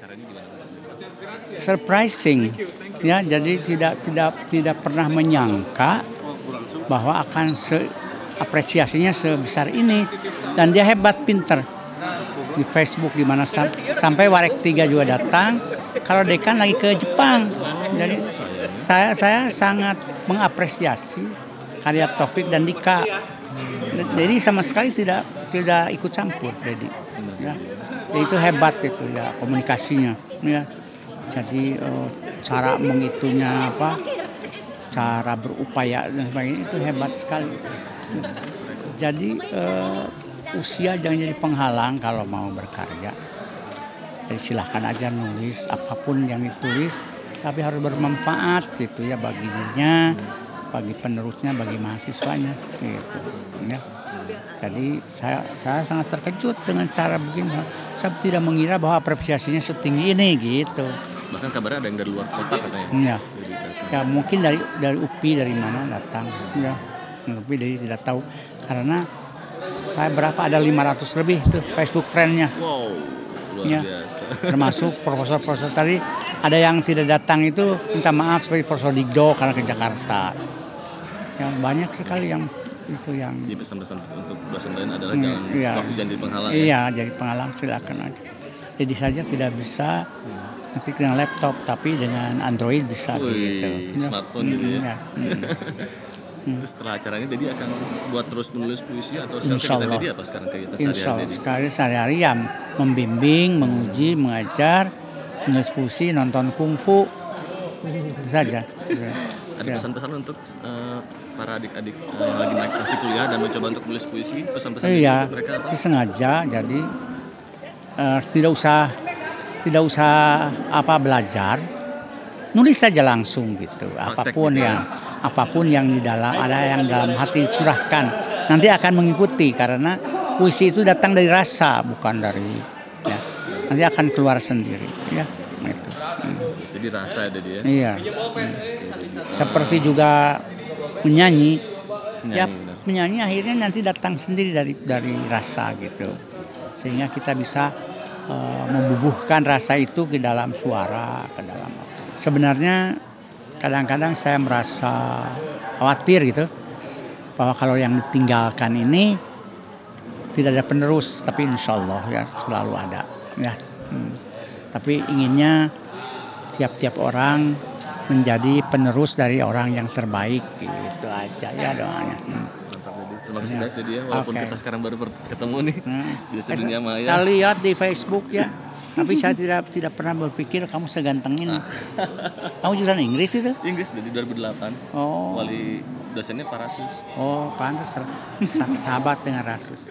acaranya gimana? surprising. Ya jadi tidak tidak tidak pernah menyangka bahwa akan se apresiasinya sebesar ini. Dan dia hebat pinter. Di Facebook di mana sam- sampai Warek 3 juga datang. Kalau Dekan lagi ke Jepang. Jadi saya saya sangat mengapresiasi karya Taufik dan Dika. Jadi sama sekali tidak tidak ikut campur jadi ya itu hebat itu ya komunikasinya ya. Jadi eh, cara mengitunya apa cara berupaya dan sebagainya itu hebat sekali. Jadi eh, usia jangan jadi penghalang kalau mau berkarya. Jadi silahkan aja nulis apa pun yang ditulis tapi harus bermanfaat gitu ya bagi dirinya bagi penerusnya bagi mahasiswanya gitu ya. Jadi saya saya sangat terkejut dengan cara begini. Saya tidak mengira bahwa apresiasinya setinggi ini gitu. Bahkan kabarnya ada yang dari luar kota katanya. ya ya mungkin dari dari UPI dari mana datang ya. UPI dari tidak tahu. Karena saya berapa ada 500 lebih tuh Facebook friendnya Wow, luar Ya. biasa. termasuk profesor-profesor tadi. Ada yang tidak datang itu minta maaf seperti Profesor Digdo karena ke Jakarta yang banyak sekali yang itu yang Jadi pesan-pesan untuk dosen lain adalah Hmm, jangan iya. waktu jangan jadi penghalang ya. iya jadi penghalang silakan aja jadi saja tidak bisa nanti dengan laptop tapi dengan Android bisa Wih, gitu Ya. smartphone gitu ya. ya. Hmm. Terus setelah acaranya Dedi akan buat terus menulis puisi atau sekarang Insya Allah. Dedi apa sekarang kegiatan Insya sehari-hari sekali sehari-hari ya membimbing, menguji, mengajar, menulis puisi, nonton kungfu, saja. Ada Ya. pesan-pesan untuk eh, para adik-adik eh, yang lagi naik masih kuliah dan mencoba untuk menulis puisi, pesan-pesan Iya, untuk mereka apa? sengaja jadi eh, tidak usah tidak usah apa belajar, nulis saja langsung gitu. Apa pun gitu ya. yang apa pun yang di dalam ada yang dalam hati curahkan nanti akan mengikuti karena puisi itu datang dari rasa bukan dari ya nanti akan keluar sendiri ya itu. Jadi rasa ya Dedi ya. Iya. Seperti juga menyanyi. Ya, Menyanyi, benar. menyanyi akhirnya nanti datang sendiri dari dari rasa gitu. Sehingga kita bisa eh, membubuhkan rasa itu ke dalam suara, ke dalam Sebenarnya kadang-kadang saya merasa khawatir gitu bahwa kalau yang ditinggalkan ini tidak ada penerus, tapi insya Allah ya selalu ada. Ya. Hmm. Tapi inginnya tiap-tiap orang menjadi penerus dari orang yang terbaik gitu aja ya doanya. Hmm. Terima kasih banyak Dedi ya walaupun Oke. kita sekarang baru ketemu nih Hmm. di Eh, dunia saya maya. lihat di Facebook ya. Tapi saya tidak tidak pernah berpikir kamu seganteng ini. Kamu jurusan Inggris itu? Inggris dari 2008. Oh, Wali dosennya Parasus. oh pantas sah- sahabat dengan Rasus.